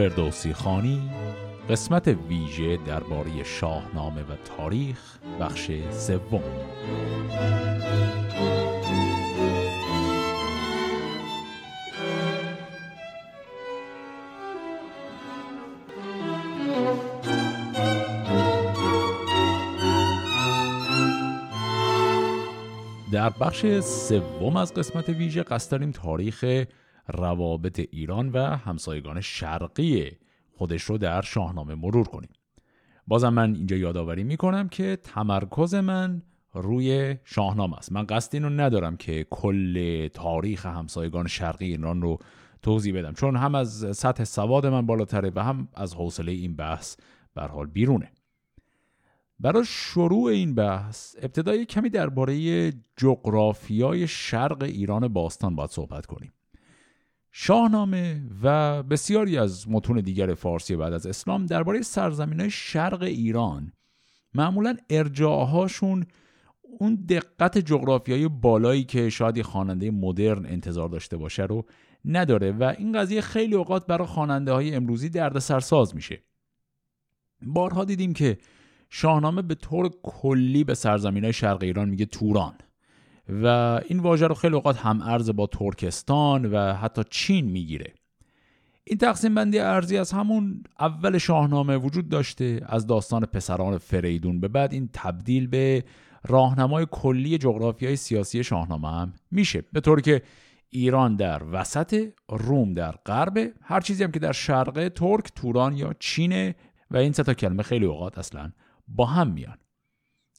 فردوسی خانی قسمت ویژه درباره شاهنامه و تاریخ بخش سوم. در بخش سوم از قسمت ویژه قصد داریم تاریخ روابط ایران و همسایگان شرقی خودش رو در شاهنامه مرور کنیم. بازم من اینجا یادآوری می‌کنم که تمرکز من روی شاهنامه است. من قصد این ندارم که کل تاریخ همسایگان شرقی ایران رو توضیح بدم چون هم از سطح سواد من بالاتره و هم از حوصله این بحث بر حال بیرونه. برای شروع این بحث ابتدای کمی درباره جغرافیای شرق ایران باستان باید صحبت کنیم. شاهنامه و بسیاری از متون دیگر فارسی بعد از اسلام درباره سرزمین های شرق ایران. معمولا ارجاعهاشون اون دقت جغرافیایی بالایی که شاید خواننده مدرن انتظار داشته باشه رو نداره و این قضیه خیلی اوقات برای خواننده های امروزی درد سرساز میشه. بارها دیدیم که شاهنامه به طور کلی به سرزمین های شرق ایران میگه توران. و این واژه رو خیلی اوقات هم ارز با ترکستان و حتی چین می‌گیره. این تقسیم بندی ارزی از همون اول شاهنامه وجود داشته از داستان پسران فریدون. به بعد این تبدیل به راهنمای کلی جغرافیای سیاسی شاهنامه هم میشه. به طوری که ایران در وسط روم در غرب هر چیزی هم که در شرق ترک توران یا چینه و این سه تا کلمه خیلی اوقات اصلا با هم میان.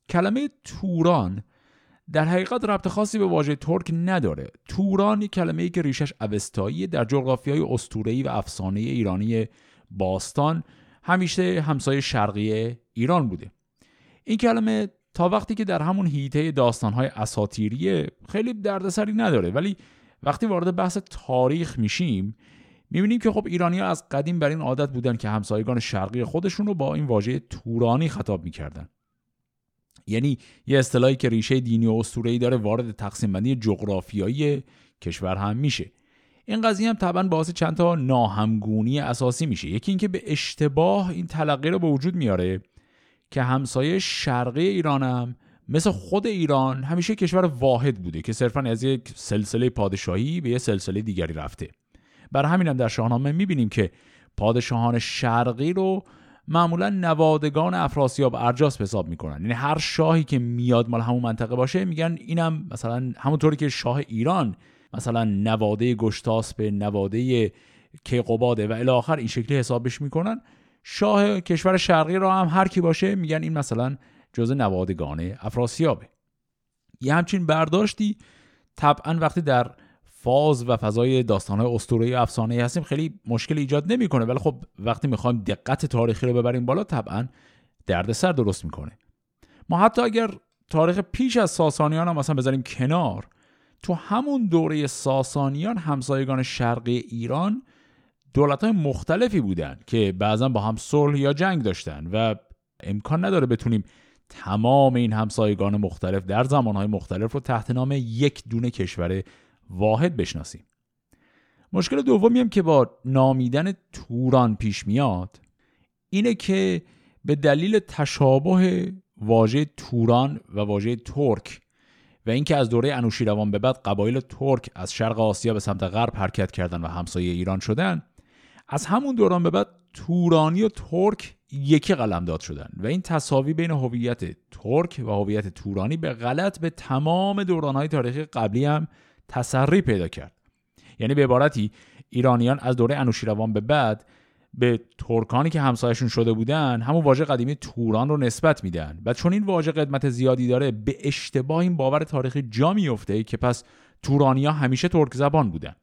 کلمه توران در حقیقت ربط خاصی به واژه ترک نداره. توران یک کلمه ای که ریشش اوستایی در جغرافیای اسطوره‌ای و افسانه ایرانی باستان همیشه همسایه شرقی ایران بوده. این کلمه تا وقتی که در همون هیته داستانهای اساتیری خیلی دردسری نداره ولی وقتی وارد بحث تاریخ میشیم می‌بینیم که خب ایرانی ها از قدیم بر این عادت بودن که همسایگان شرقی خودشون رو با این واژه تورانی خطاب می‌کردن. یعنی یه اصطلاحی که ریشه دینی و اسطوره‌ای داره وارد تقسیم بندی جغرافیایی کشور هم میشه. این قضیه هم طبعا باعث چند تا ناهمگونی اساسی میشه. یکی اینکه به اشتباه این تلقی رو به وجود میاره که همسایه شرقی ایران هم مثل خود ایران همیشه کشور واحد بوده که صرفا از یک سلسله پادشاهی به یه سلسله دیگری رفته. بر همین هم در شاهنامه می‌بینیم که پادشاهان شرقی رو معمولا نوادگان افراسیاب ارجاس حساب می‌کنن. یعنی هر شاهی که میاد مال همون منطقه باشه میگن اینم مثلا همونطوری که شاه ایران مثلا نواده به نواده کیقوباده و آخر این شکلی حسابش می‌کنن. شاه کشور شرقی را هم هر کی باشه میگن این مثلا جزء نوادگان افراسیابه. یه همچین برداشتی طبعا وقتی در فاز و فضای داستانهای اسطوره‌ای افسانه‌ای هستیم خیلی مشکل ایجاد نمی‌کنه. ولی خب وقتی می‌خوایم دقت تاریخی رو ببریم بالا طبعا دردسر درست می‌کنه. ما حتی اگر تاریخ پیش از ساسانیان هم مثلا بذاریم کنار تو همون دوره ساسانیان همسایگان شرقی ایران دولت های مختلفی بودن که بعضا با هم صلح یا جنگ داشتن و امکان نداره بتونیم تمام این همسایگان مختلف در زمانهای مختلف رو تحت نام یک دونه کشور واحد بشناسیم. مشکل دومی هم که با نامیدن توران پیش میاد اینه که به دلیل تشابه واژه توران و واژه ترک و اینکه از دوره انوشیروان به بعد قبایل ترک از شرق آسیا به سمت غرب حرکت کردن و همسایه ایران شدن از همون دوران به بعد تورانی و ترک یکی قلمداد شدن و این تصاوی بین هویت ترک و هویت تورانی به غلط به تمام دورانهای تاریخی قبلی هم تسری پیدا کرد. یعنی به عبارتی ایرانیان از دوره انوشیروان به بعد به ترکانی که همسایشون شده بودن همون واژه قدیمی توران رو نسبت میدن. و چون این واژه قدمت زیادی داره به اشتباه این باور تاریخی جا میفته که پس تورانیا همیشه ترک زبان بودن.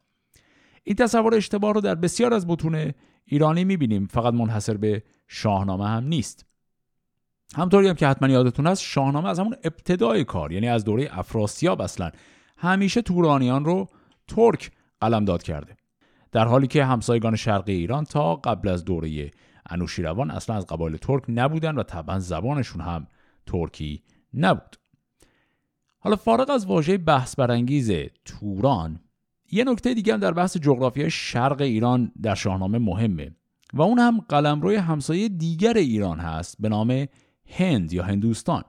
این تصور اشتباه رو در بسیار از متون ایرانی می‌بینیم. فقط منحصر به شاهنامه هم نیست. همطوری هم که حتما یادتون هست شاهنامه از همون ابتدای کار یعنی از دوره افراسیاب اصلا. همیشه تورانیان رو ترک قلمداد کرده. در حالی که همسایگان شرقی ایران تا قبل از دوره انوشیروان اصلا از قبایل ترک نبودن و طبعا زبانشون هم ترکی نبود. حالا فارغ از واژه بحث برانگیز توران یه نکته دیگه هم در بحث جغرافیای شرق ایران در شاهنامه مهمه و اون هم قلمروی همسایه دیگر ایران هست به نام هند یا هندوستان.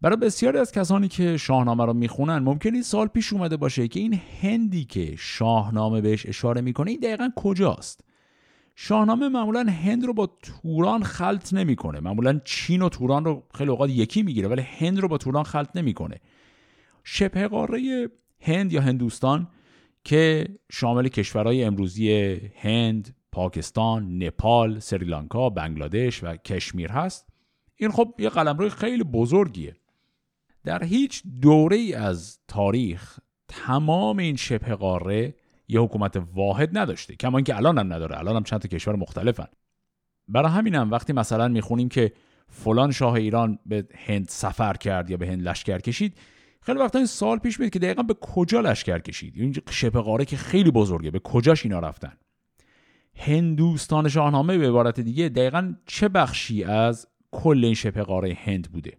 برای بسیاری از کسانی که شاهنامه رو می‌خونن ممکن این سال پیش اومده باشه که این هندی که شاهنامه بهش اشاره می‌کنه این دقیقا کجاست؟ شاهنامه معمولا هند رو با توران خلط نمی‌کنه. معمولا چین و توران رو خیلی اوقات یکی می‌گیره ولی هند رو با توران خلط نمی‌کنه. شبه قاره هند یا هندوستان که شامل کشورهای امروزی هند، پاکستان، نپال، سریلانکا، بنگلادش و کشمیر هست این خب یه قلمرو خیلی بزرگیه. در هیچ دوره از تاریخ تمام این شبه قاره یه حکومت واحد نداشته کما اینکه الان هم نداره الان هم چند تا کشور مختلفن. برای همینم وقتی مثلا می‌خونیم که فلان شاه ایران به هند سفر کرد یا به هند لشکر کشید خیلی وقتا این سال پیش میاد که دقیقا به کجا لشکر کشید؟ این شبه قاره که خیلی بزرگه به کجاش اینا رفتن؟ هندوستان شاهنامه به عبارت دیگه دقیقا چه بخشی از کل این شبه قاره هند بوده؟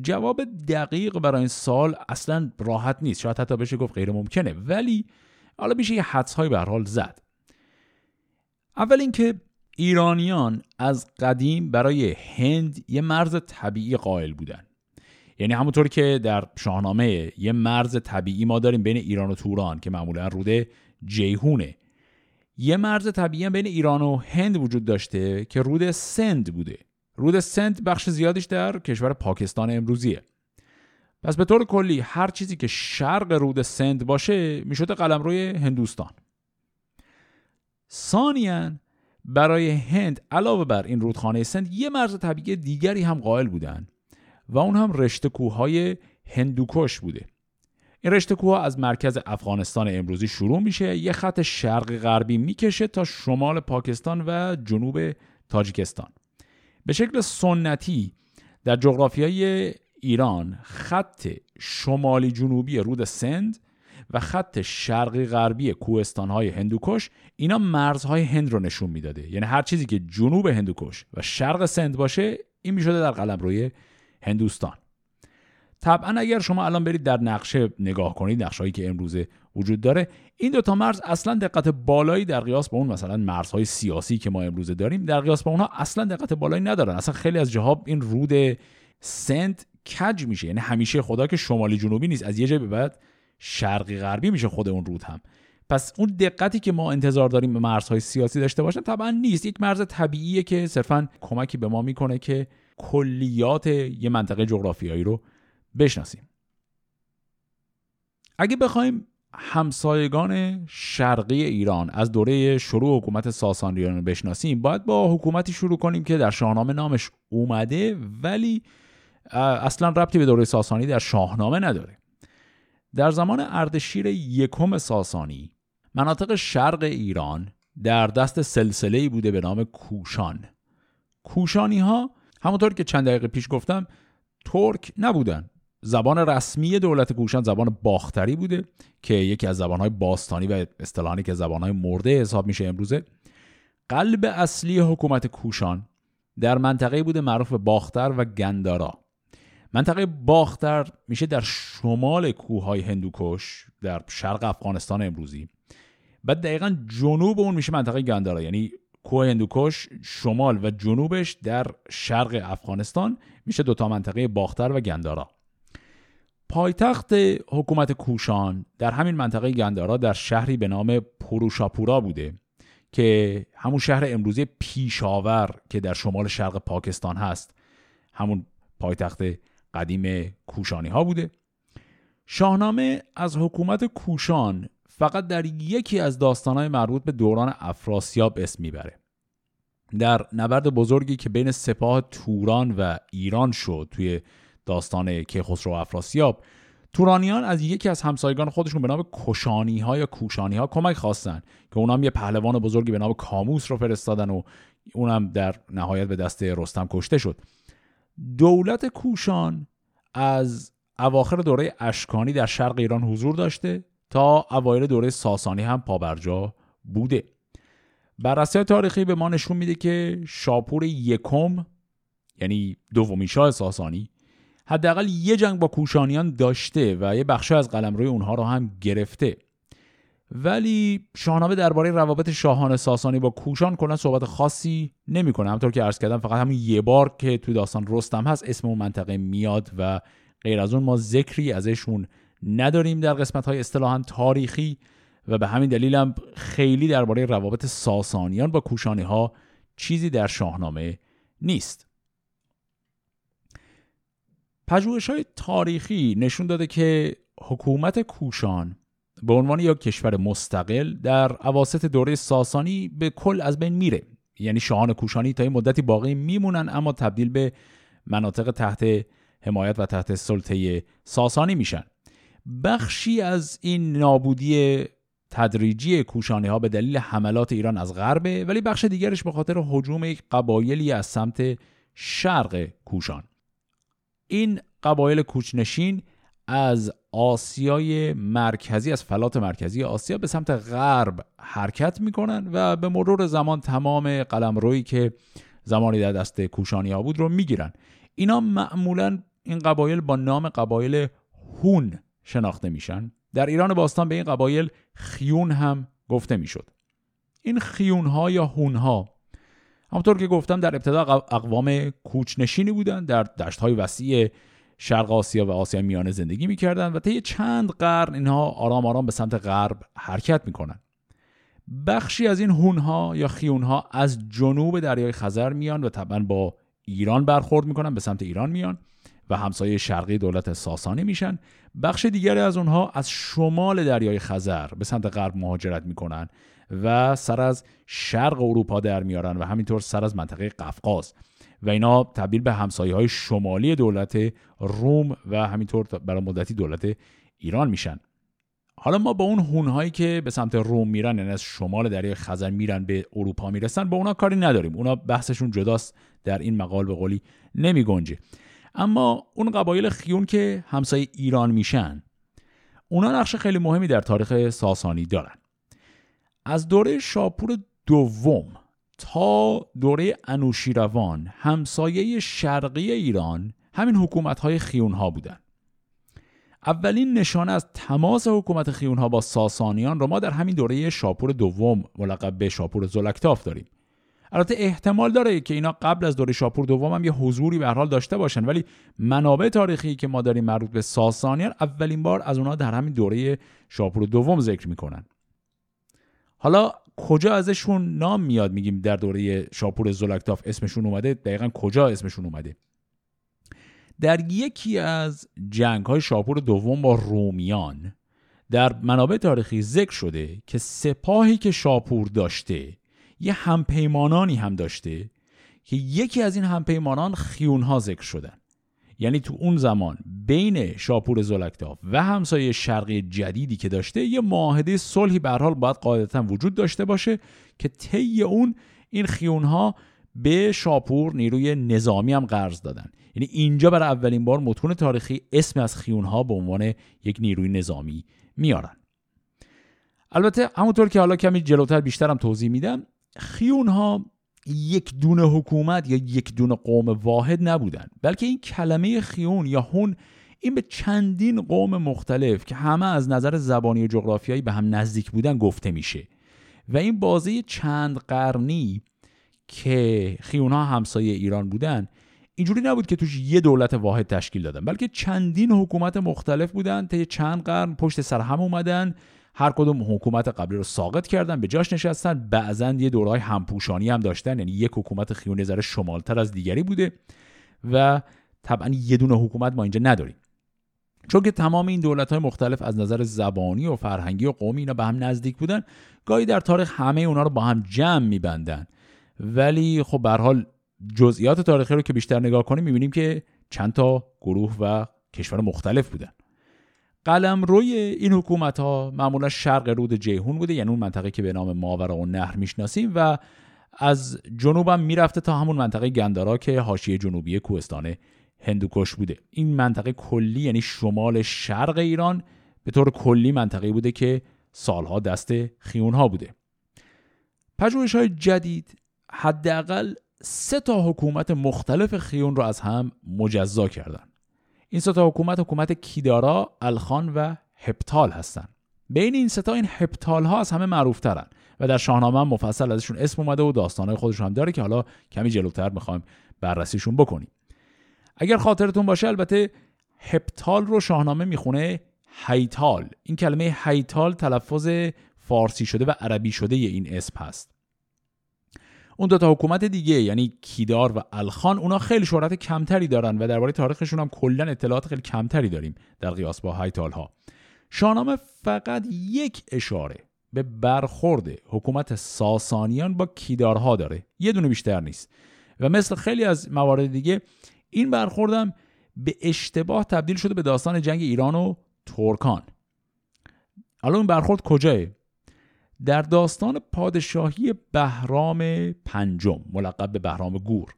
جواب دقیق برای این سال اصلا راحت نیست. شاید حتی بشه گفت غیر ممکنه. ولی حالا میشه یه حدس های به حال زد. اول اینکه ایرانیان از قدیم برای هند یه مرز طبیعی قائل بودن. یعنی همونطور که در شاهنامه یه مرز طبیعی ما داریم بین ایران و توران که معمولا رود جیهونه. یه مرز طبیعی بین ایران و هند وجود داشته که رود سند بوده. رود سند بخش زیادیش در کشور پاکستان امروزیه. پس به طور کلی هر چیزی که شرق رود سند باشه می‌شده قلمروی هندوستان. ثانیا برای هند علاوه بر این رودخانه سند یه مرز طبیعی دیگری هم قائل بودن و اون هم رشته کوههای هندوکش بوده. این رشته کوه از مرکز افغانستان امروزی شروع میشه یه خط شرق غربی می‌کشه تا شمال پاکستان و جنوب تاجیکستان. به شکل سنتی در جغرافیای ایران خط شمالی جنوبی رود سند و خط شرقی غربی کوهستانهای هندوکش اینا مرزهای هند رو نشون می‌داده. یعنی هر چیزی که جنوب هندوکش و شرق سند باشه این می‌شده در قلم روی هندوستان. طبعا اگر شما الان برید در نقشه نگاه کنید نقشه که امروزه وجود داره این دوتا مرز اصلا دقت بالایی در قیاس با اون مثلا مرزهای سیاسی که ما امروزه داریم در قیاس با اونها اصلا دقت بالایی ندارن. اصلا خیلی از جاها این رود سنت کج میشه. یعنی همیشه خدا که شمالی جنوبی نیست از یه جای به بعد شرقی غربی میشه خود اون رود هم. پس اون دقتی که ما انتظار داریم به مرزهای سیاسی داشته باشن طبعا نیست. یک مرز طبیعیه که صرفا کمکی به ما می‌کنه که کلیات یه منطقه جغرافیایی رو بشناسیم. اگه بخوایم همسایگان شرقی ایران از دوره شروع حکومت ساسانیان رو بشناسیم باید با حکومتی شروع کنیم که در شاهنامه نامش اومده ولی اصلا ربطی به دوره ساسانی در شاهنامه نداره. در زمان اردشیر یکم ساسانی مناطق شرق ایران در دست سلسله بوده به نام کوشان. کوشانی ها همونطور که چند دقیقه پیش گفتم ترک نبودن. زبان رسمی دولت کوشان زبان باختری بوده که یکی از زبانهای باستانی و اصطلاحی که زبانهای مرده حساب میشه امروزه. قلب اصلی حکومت کوشان در منطقه بوده معروف به باختر و گندارا. منطقه باختر میشه در شمال کوههای هندوکش در شرق افغانستان امروزی. بعد دقیقا جنوب اون میشه منطقه گندارا یعنی کوه هندوکش شمال و جنوبش در شرق افغانستان میشه دوتا منطقه باختر و گندارا. پایتخت حکومت کوشان در همین منطقه گندارا در شهری به نام پروشاپورا بوده که همون شهر امروزی پیشاور که در شمال شرق پاکستان هست همون پایتخت قدیم کوشانی ها بوده. شاهنامه از حکومت کوشان فقط در یکی از داستانهای مربوط به دوران افراسیاب اسم می‌بره. در نبرد بزرگی که بین سپاه توران و ایران شد توی داستان کیخسرو افراسیاب. تورانیان از یکی از همسایگان خودشون به نام کشانی ها یا کوشانی ها کمک خواستن که اونم یه پهلوان بزرگی به نام کاموس رو فرستادن و اونم در نهایت به دست رستم کشته شد. دولت کوشان از اواخر دوره اشکانی در شرق ایران حضور داشته تا اوایل دوره ساسانی هم پابرجا بوده. بررسی تاریخی به ما نشون میده که شاپور یکم یعنی دومین شاه ساسانی حداقل یه جنگ با کوشانیان داشته و یه بخش از قلمروی اونها رو هم گرفته. ولی شاهنامه درباره روابط شاهان ساسانی با کوشان کلا صحبت خاصی نمی‌کنه. همطور که عرض کردم فقط همین یه بار که تو داستان رستم هست اسم اون منطقه میاد و غیر از اون ما ذکری ازشون نداریم در قسمت های اصطلاحا تاریخی و به همین دلیل هم خیلی درباره روابط ساسانیان با کوشانی ها چیزی در شاهنامه نیست. پژوهش های تاریخی نشون داده که حکومت کوشان به عنوان یک کشور مستقل در عواسط دوره ساسانی به کل از بین میره. یعنی شاهان کوشانی تا این مدتی باقی میمونن اما تبدیل به مناطق تحت حمایت و تحت سلطه ساسانی میشن. بخشی از این نابودی تدریجی کوشانی ها به دلیل حملات ایران از غربه ولی بخش دیگرش به خاطر حجوم قبایلی از سمت شرق کوشان. این قبایل کوچنشین از آسیای مرکزی از فلات مرکزی آسیا به سمت غرب حرکت می‌کنن و به مرور زمان تمام قلمرویی که زمانی در دست کوشانی ها بود رو می‌گیرن. اینا معمولا این قبایل با نام قبایل هون شناخته میشن. در ایران باستان به این قبایل خیون هم گفته می‌شد. این خیون ها یا هون ها همطور که گفتم در ابتدا اقوام کوچنشینی بودند در دشت های وسیع شرق آسیا و آسیا میانه زندگی می‌کردند و طی چند قرن اینها آرام آرام به سمت غرب حرکت می‌کنند بخشی از این هونها یا خیونها از جنوب دریای خزر میان و طبعا با ایران برخورد می‌کنن به سمت ایران میان و همسایه شرقی دولت ساسانی میشن. بخش دیگری از اونها از شمال دریای خزر به سمت غرب مهاجرت می‌کنن. و سر از شرق اروپا در میارن و همینطور سر از منطقه قفقاز. و اینا تبدیل به همسایه های شمالی دولت روم و همینطور برای مدتی دولت ایران میشن. حالا ما با اون هونهایی که به سمت روم میرن یعنی از شمال دریای خزر میرن به اروپا می‌رسن با اونا کاری نداریم. اونا بحثشون جداست. در این مقال به قولی نمی گنجه. اما اون قبایل خیون که همسایه ایران میشن اونا نقش خیلی مهمی در تاریخ ساسانی دارن. از دوره شاپور دوم تا دوره انوشیروان همسایه شرقی ایران همین حکومت های خیون ها بودن. اولین نشانه از تماس حکومت خیون ها با ساسانیان رو ما در همین دوره شاپور دوم ملقب به شاپور زلکتاف داریم. البته احتمال داره که اینا قبل از دوره شاپور دوم هم یه حضوری به حال داشته باشن ولی منابع تاریخی که ما داریم مربوط به ساسانیان اولین بار از اونها در همین دوره شاپور دوم ذکر می‌کنن. حالا کجا ازشون نام میاد؟ میگیم در دوره شاپور زلکتاف اسمشون اومده. دقیقا کجا اسمشون اومده؟ در یکی از جنگ های شاپور دوم با رومیان در منابع تاریخی ذکر شده که سپاهی که شاپور داشته یه همپیمانانی هم داشته که یکی از این همپیمانان خیونها ذکر شدن. یعنی تو اون زمان بین شاپور زلکتاف و همسایه شرقی جدیدی که داشته یه معاهده صلحی به حال باید قاعدتا وجود داشته باشه که طی اون این خیونها به شاپور نیروی نظامی هم قرض دادن. یعنی اینجا برای اولین بار متون تاریخی اسم از خیونها به عنوان یک نیروی نظامی میارن. البته همونطور که حالا کمی جلوتر بیشترم توضیح میدم خیونها یک دونه حکومت یا یک دونه قوم واحد نبودن بلکه این کلمه خیون یا هون این به چندین قوم مختلف که همه از نظر زبانی و جغرافیایی به هم نزدیک بودن گفته میشه. و این بازی چند قرنی که خیونها همسایه ایران بودن اینجوری نبود که توش یه دولت واحد تشکیل دادن بلکه چندین حکومت مختلف بودن تا چند قرن پشت سر هم اومدن هر کدوم حکومت قبلی رو ساقط کردن به جاش نشستن. بعضا یه دورهای همپوشانی هم داشتن یعنی یک حکومت خیونی ذره شمالتر از دیگری بوده و طبعا یه دونه حکومت ما اینجا نداریم. چون که تمام این دولت های مختلف از نظر زبانی و فرهنگی و قومی اینا به هم نزدیک بودن گاهی در تاریخ همه اونا رو با هم جمع میبندن. ولی خب به حال جزئیات تاریخی رو که بیشتر نگاه کنیم می‌بینیم که چند تا گروه و کشور مختلف بودن. قلم روی این حکومت ها معمولا شرق رود جیهون بوده یعنی اون منطقه که به نام ماورا و نهر می‌شناسیم و از جنوبم می‌رفته تا همون منطقه گندارا که حاشیه جنوبی کوهستان هندوکش بوده. این منطقه کلی یعنی شمال شرق ایران به طور کلی منطقه بوده که سالها دست خیون ها بوده. پژوهش های جدید حداقل سه تا حکومت مختلف خیون را از هم مجزا کردن. این سه تا حکومت حکومت کیدارا، الخان و هپتال هستند. بین این ستا این هپتال ها از همه معروف ترن و در شاهنامه مفصل ازشون اسم اومده و داستانهای خودشون هم داره که حالا کمی جلوتر می‌خوایم بررسیشون بکنیم. اگر خاطرتون باشه البته هپتال رو شاهنامه می‌خونه هیتال. این کلمه هیتال تلفظ فارسی شده و عربی شده این اسم هست. اون دو تا حکومت دیگه یعنی کیدار و الخان اونا خیلی شهرت کمتری دارن و درباره تاریخشون هم کلا اطلاعات خیلی کمتری داریم در قیاس با هایتال ها شاهنامه فقط یک اشاره به برخورد حکومت ساسانیان با کیدارها داره. یه دونه بیشتر نیست. و مثل خیلی از موارد دیگه این برخوردم به اشتباه تبدیل شده به داستان جنگ ایران و ترکان. الان این برخورد کجاه در داستان پادشاهی بهرام پنجم ملقب به بهرام گور.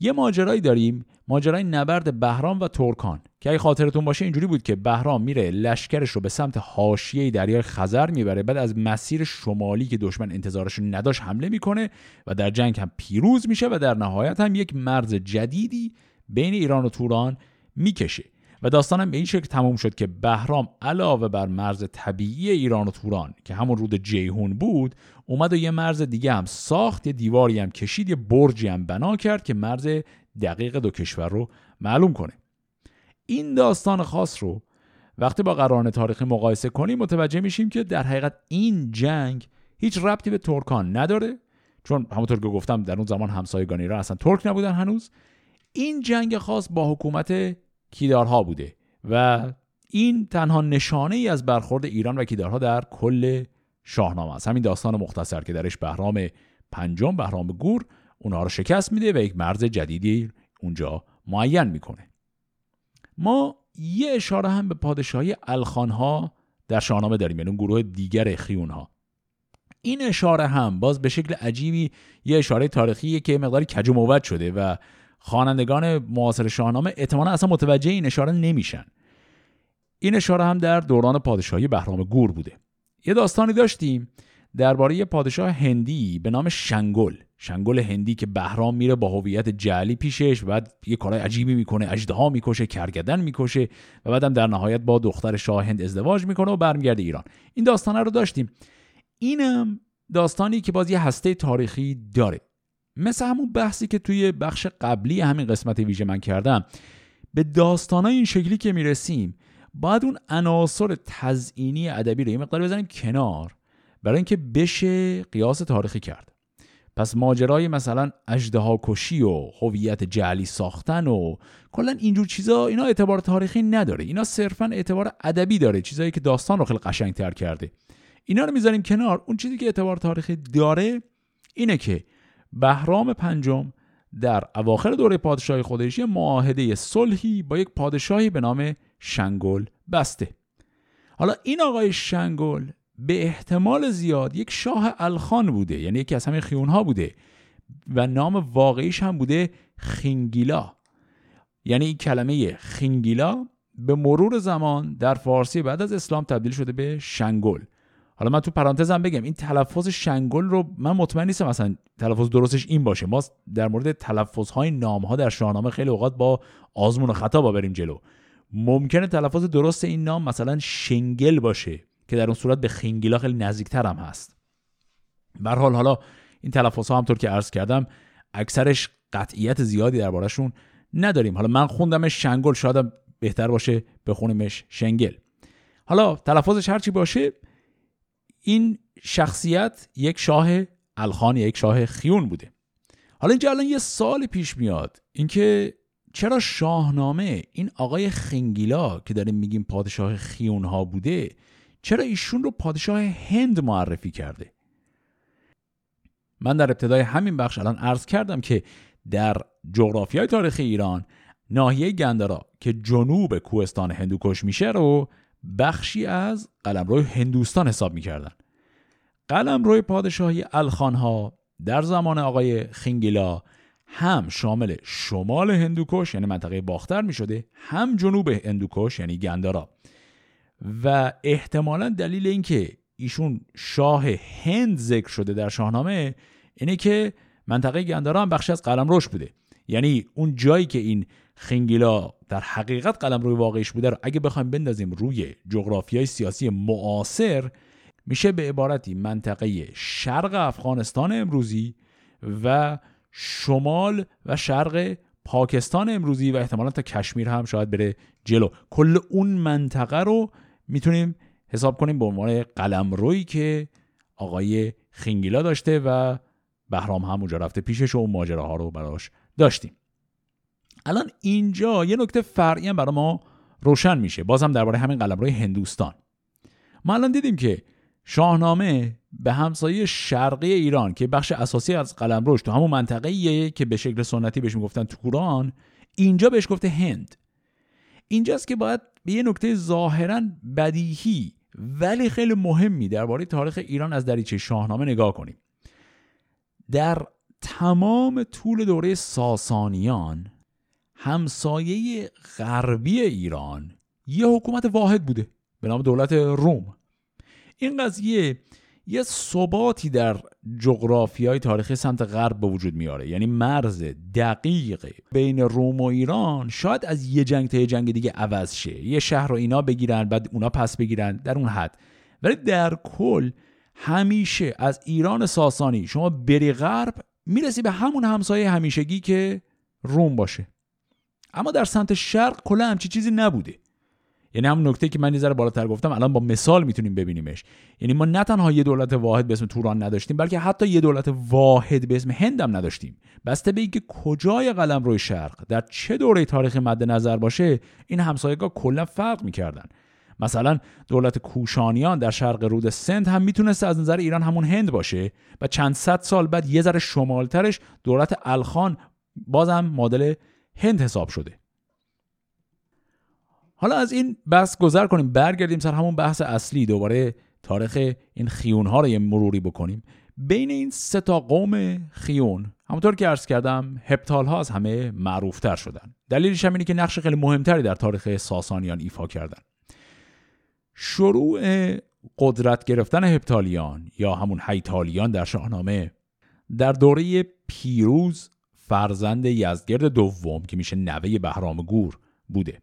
یه ماجرایی داریم ماجرای نبرد بهرام و ترکان که اگه خاطرتون باشه اینجوری بود که بهرام میره لشکرش رو به سمت حاشیه دریای خزر می‌بره بعد از مسیر شمالی که دشمن انتظارش نداشت حمله می‌کنه و در جنگ هم پیروز میشه و در نهایت هم یک مرز جدیدی بین ایران و توران می‌کشه. و داستانم به این شکل تموم شد که بهرام علاوه بر مرز طبیعی ایران و توران که همون رود جیهون بود اومد و یه مرز دیگه هم ساخت یه دیواری هم کشید یه برجی هم بنا کرد که مرز دقیق دو کشور رو معلوم کنه. این داستان خاص رو وقتی با قرارن تاریخی مقایسه کنیم متوجه میشیم که در حقیقت این جنگ هیچ ربطی به ترکان نداره. چون همونطور که گفتم در اون زمان همسایگان ایران اصلا ترک نبودن هنوز. این جنگ خاص با حکومت کیدارها بوده و این تنها نشانه ای از برخورد ایران و کیدارها در کل شاهنامه است. همین داستان مختصر که درش بهرام پنجم بهرام گور اونها رو شکست میده و یک مرز جدیدی اونجا معین می‌کنه. ما یه اشاره هم به پادشاهی الخانها در شاهنامه داریم یعنی اون گروه دیگر خیونها. این اشاره هم باز به شکل عجیبی یه اشاره تاریخی که مقداری کج شده و خوانندگان معاصر شاهنامه احتمالا اصلا متوجه این اشاره نمیشن. این اشاره هم در دوران پادشاهی بهرام گور بوده. یه داستانی داشتیم درباره پادشاه هندی به نام شنگل. شنگل هندی که بهرام میره با هویت جعلی پیشش و بعد یه کارهای عجیبی می‌کنه اجدها می‌کشه کرگدن می‌کشه و بعدم در نهایت با دختر شاه هند ازدواج می‌کنه و برمیگرده ایران. این داستانه رو داشتیم. اینم داستانی که باز یه هسته تاریخی داره. مثل همون بحثی که توی بخش قبلی همین قسمت ویژه من کردم. به داستانای این شکلی که می‌رسیم باید اون عناصر تزئینی ادبی رو یه مقدار بزنیم کنار برای اینکه بشه قیاس تاریخی کرد. پس ماجرای مثلا اجدها کشی و هویت جعلی ساختن و کلا اینجور چیزا اینا اعتبار تاریخی نداره. اینا صرفا اعتبار ادبی داره چیزایی که داستان رو خیلی قشنگتر کرده. اینا رو می‌ذاریم کنار. اون چیزی که اعتبار تاریخی داره اینه که بهرام پنجم در اواخر دوره پادشاهی خودش یه معاهده صلحی با یک پادشاهی به نام شنگل بسته. حالا این آقای شنگل به احتمال زیاد یک شاه الخان بوده یعنی یکی از همین خیونها بوده و نام واقعیش هم بوده خینگیلا. یعنی این کلمه خینگیلا به مرور زمان در فارسی بعد از اسلام تبدیل شده به شنگل حالا من تو پرانتزم بگم این تلفظ شنگل رو من مطمئن نیستم مثلا تلفظ درستش این باشه. ما در مورد تلفظ های نام ها در شاهنامه خیلی اوقات با آزمون و خطا با بریم جلو. ممکنه تلفظ درست این نام مثلا شنگل باشه که در اون صورت به خنگیلا خیلی نزدیکتر هم هست. به حال حالا این تلفظ ها همطور که عرض کردم اکثرش قطعیت زیادی دربارهشون نداریم. حالا من خوندمش شنگل شاید بهتر باشه بخونیمش شنگل. حالا تلفظش هرچی باشه این شخصیت یک شاه الخان یک شاه خیون بوده. حالا اینجا الان یه سال پیش میاد اینکه چرا شاهنامه این آقای خنگیلا که داریم میگیم پادشاه خیون ها بوده چرا ایشون رو پادشاه هند معرفی کرده؟ من در ابتدای همین بخش الان عرض کردم که در جغرافیای تاریخ ایران ناحیه گندرا که جنوب کوهستان هندوکش میشه رو بخشی از قلمرو هندوستان حساب می‌کردن. قلمرو پادشاهی الخانها در زمان آقای خینگیلا هم شامل شمال هندوکش یعنی منطقه باختر می شده هم جنوب هندوکش یعنی گندارا. و احتمالا دلیل اینکه ایشون شاه هند ذکر شده در شاهنامه اینه که منطقه گندارا هم بخشی از قلمروش بوده. یعنی اون جایی که این خنگیلا در حقیقت قلم روی واقعیش بوده رو اگه بخوایم بندازیم روی جغرافیای سیاسی معاصر میشه به عبارتی منطقه شرق افغانستان امروزی و شمال و شرق پاکستان امروزی و احتمالا تا کشمیر هم شاید بره جلو. کل اون منطقه رو می‌تونیم حساب کنیم به عنوان قلم روی که آقای خینگیلا داشته و بهرام هم اونجا رفته پیشش و اون ماجراها رو براش داشتیم. الان اینجا یه نکته فرعی هم برای ما روشن میشه. بازم درباره همین قلمروی هندوستان. ما الان دیدیم که شاهنامه به همسایه شرقی ایران که بخش اساسی از قلمروش تو همون منطقه که به شکل سنتی بهش می‌گفتن توران اینجا بهش گفته هند. اینجاست که باید به یه نکته ظاهرا بدیهی ولی خیلی مهمی درباره تاریخ ایران از دریچه شاهنامه نگاه کنیم. در تمام طول دوره ساسانیان همسایه غربی ایران یه حکومت واحد بوده به نام دولت روم. این قضیه یه ثباتی در های تاریخی سمت غرب به وجود میاره. یعنی مرز دقیق بین روم و ایران شاید از یه جنگ تا یه جنگ دیگه عوض شه. یه شهر رو اینا بگیرن بعد اونا پس بگیرن در اون حد. ولی در کل همیشه از ایران ساسانی شما بری غرب می‌رسی به همون همسایه همیشگی که روم باشه. اما در سمت شرق کلا همچی چیزی نبوده. یعنی هم نکته که من یه ذره بالاتر گفتم الان با مثال می‌تونیم ببینیمش. یعنی ما نه تنها یه دولت واحد به اسم توران نداشتیم بلکه حتی یه دولت واحد به اسم هند هم نداشتیم. بسته به اینکه کجای قلم روی شرق در چه دوره تاریخی مد نظر باشه این همسایگاه کلا فرق می‌کردن. مثلا دولت کوشانیان در شرق رود سند هم می‌تونست از نظر ایران همون هند باشه و چند صد سال بعد یه ذره شمالترش دولت الخان بازم مدل هند حساب شده. حالا از این بحث گذر کنیم برگردیم سر همون بحث اصلی دوباره تاریخ این خیون ها رو یه مروری بکنیم. بین این سه تا قوم خیون همونطور که عرض کردم هپتال ها از همه معروفتر شدن. دلیلش هم اینه که نقش خیلی مهمتری در تاریخ ساسانیان ایفا کردن. شروع قدرت گرفتن هپتالیان یا همون هیتالیان در شاهنامه در دوره پیروز فرزند یزگرد دوم که میشه نوه بهرام گور بوده.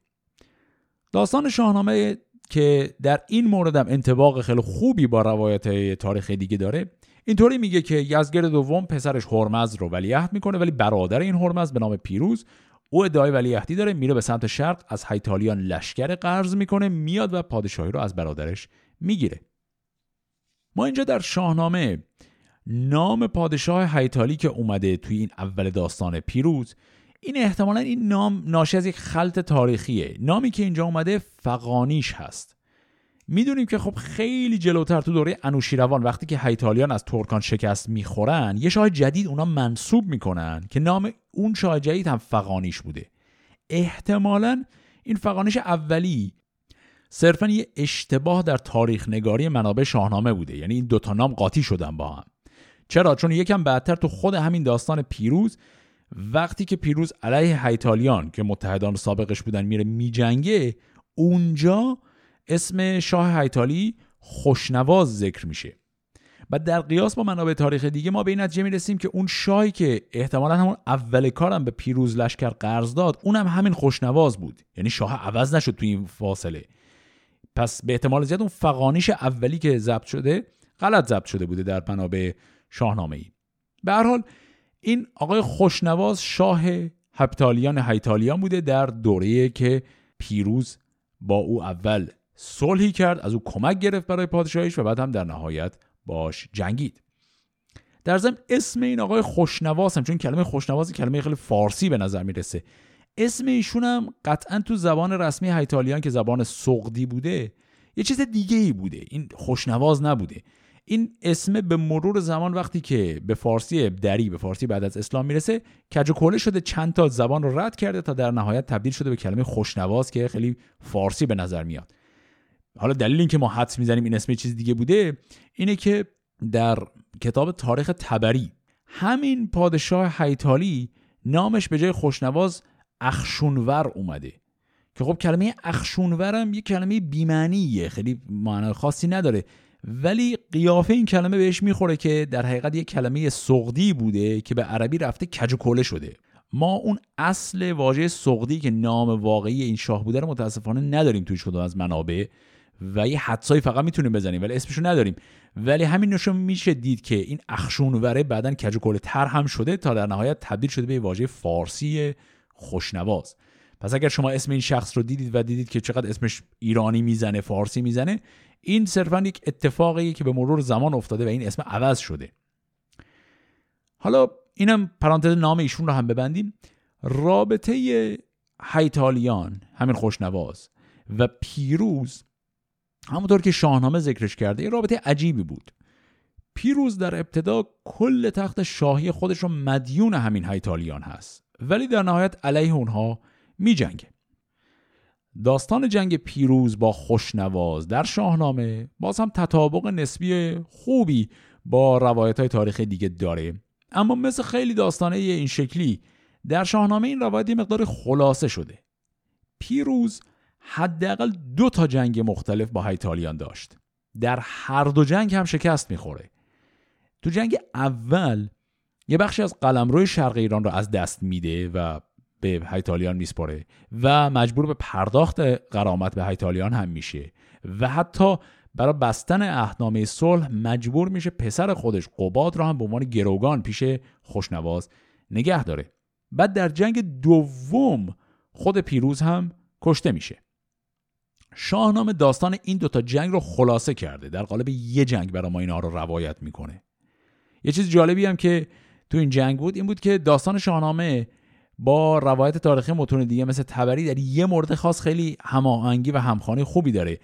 داستان شاهنامه که در این مورد هم انتباق خیلی خوبی با روایت تاریخ دیگه داره اینطوری میگه که یزگرد دوم پسرش هرمز رو ولیعهد می‌کنه ولی برادر این هرمز به نام پیروز او ادعای ولیعهدی داره میره به سمت شرق از هیتالیان لشکر قرض می‌کنه میاد و پادشاهی رو از برادرش می‌گیره. ما اینجا در شاهنامه نام پادشاه هیتالی که اومده توی این اول داستان پیروز این احتمالا این نام ناشی از یک خلط تاریخیه. نامی که اینجا اومده فقانیش هست. می‌دونیم که خب خیلی جلوتر تو دوره انوشیروان وقتی که هیتالیان از ترکان شکست می‌خورن یه شاه جدید اونا منصوب می‌کنن که نام اون شاه جدید هم فقانیش بوده. احتمالا این فقانیش اولی صرفا یه اشتباه در تاریخ نگاری منابع شاهنامه بوده. یعنی این دوتا نام قاطی شدن با هم. چرا؟ چون یکم بعدتر تو خود همین داستان پیروز وقتی که پیروز علیه هیتالیان که متحدان سابقش بودن میره میجنگه اونجا اسم شاه هیتالی خوشنواز ذکر میشه. و در قیاس با منابع تاریخ دیگه ما به این نتیجه می‌رسیم که اون شاهی که احتمالا همون اول کارم به پیروز لشکر قرض داد اونم همین خوشنواز بود. یعنی شاه عوض نشد تو این فاصله. پس به احتمال زیاد اون فقانیش اولی که ضبط شده غلط ضبط شده بوده در منابع شاهنامه ای به هر حال این آقای خوشنواز شاه هپتالیان هیتالیان بوده در دوره که پیروز با او اول صلحی کرد از او کمک گرفت برای پادشاهیش و بعد هم در نهایت باش جنگید. در ضمن اسم این آقای خوشنواز هم چون کلمه خوشنواز کلمه خیلی فارسی به نظر می‌رسه اسم ایشون هم قطعا تو زبان رسمی هیتالیان که زبان سقدی بوده یه چیز دیگه ای بوده. این خوشنواز نبوده. این اسم به مرور زمان وقتی که به فارسی دری به فارسی بعد از اسلام می‌رسه کج و شده چند تا زبان رو رد کرده تا در نهایت تبدیل شده به کلمه خوشنواز که خیلی فارسی به نظر میاد. حالا دلیل اینکه ما حدس می‌زنیم این اسم چیز دیگه بوده اینه که در کتاب تاریخ تبری همین پادشاه هیتالی نامش به جای خوشنواز اخشونور اومده. که خب کلمه اخشونور هم یه کلمه بیمعنیه خیلی معنی خاصی نداره. ولی قیافه این کلمه بهش می‌خوره که در حقیقت یک کلمه سقدی بوده که به عربی رفته کج و شده. ما اون اصل واژه سقدی که نام واقعی این شاه بوده رو متاسفانه نداریم توی کدوم از منابع و یه حدسایی فقط می‌تونیم بزنیم ولی اسمشو نداریم. ولی همین نشون میشه دید که این اخشونوره بعدا کج تر هم شده تا در نهایت تبدیل شده به واژه فارسی خوشنواز. پس اگر شما اسم این شخص رو دیدید و دیدید که چقدر اسمش ایرانی می‌زنه فارسی می‌زنه این صرفا یک اتفاقی که به مرور زمان افتاده و این اسم عوض شده. حالا اینم پرانتز نام ایشون رو هم ببندیم. رابطه هیتالیان همین خوشنواز و پیروز همونطور که شاهنامه ذکرش کرده یه رابطه عجیبی بود. پیروز در ابتدا کل تخت شاهی خودش رو مدیون همین هیتالیان هست ولی در نهایت علیه اونها می جنگه. داستان جنگ پیروز با خوشنواز در شاهنامه باز هم تطابق نسبی خوبی با روایت های تاریخی دیگه داره. اما مثل خیلی داستانه این شکلی در شاهنامه این روایت یه مقدار خلاصه شده. پیروز حداقل دو تا جنگ مختلف با هیتالیان داشت. در هر دو جنگ هم شکست می‌خوره. تو جنگ اول یه بخشی از قلمروی شرق ایران رو از دست میده و به هیتالیان میسپره و مجبور به پرداخت قرامت به هیتالیان هم میشه و حتی برای بستن اهنامه صلح مجبور میشه پسر خودش قباد رو هم به عنوان گروگان پیش خوشنواز نگه داره. بعد در جنگ دوم خود پیروز هم کشته میشه. شاهنامه داستان این دوتا جنگ رو خلاصه کرده. در قالب یه جنگ برای ما اینها رو روایت می‌کنه. یه چیز جالبی هم که تو این جنگ بود این بود که داستان شاهنامه با روایت تاریخی متون دیگه مثل تبری در یه مورد خاص خیلی هماهنگی و همخوانی خوبی داره.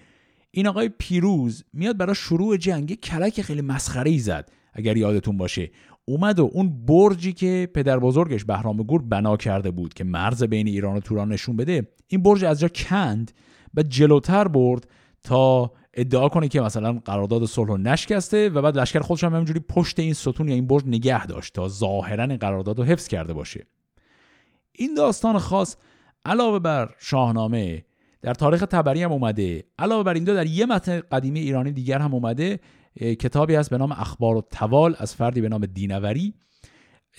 این آقای پیروز میاد برای شروع جنگ کلک خیلی مسخره ای زد اگر یادتون باشه. اومد و اون برجی که پدر بزرگش بهرام گور بنا کرده بود که مرز بین ایران و توران نشون بده این برج از جا کند و جلوتر برد تا ادعا کنه که مثلا قرارداد صلح نشکسته و بعد لشکر خودش هم همینجوری پشت این ستون یا این برج نگه داشت تا ظاهرا قرارداد رو حفظ کرده باشه. این داستان خاص علاوه بر شاهنامه در تاریخ تبری هم اومده علاوه بر این دو در یه متن قدیمی ایرانی دیگر هم اومده کتابی هست به نام اخبار و توال از فردی به نام دینوری.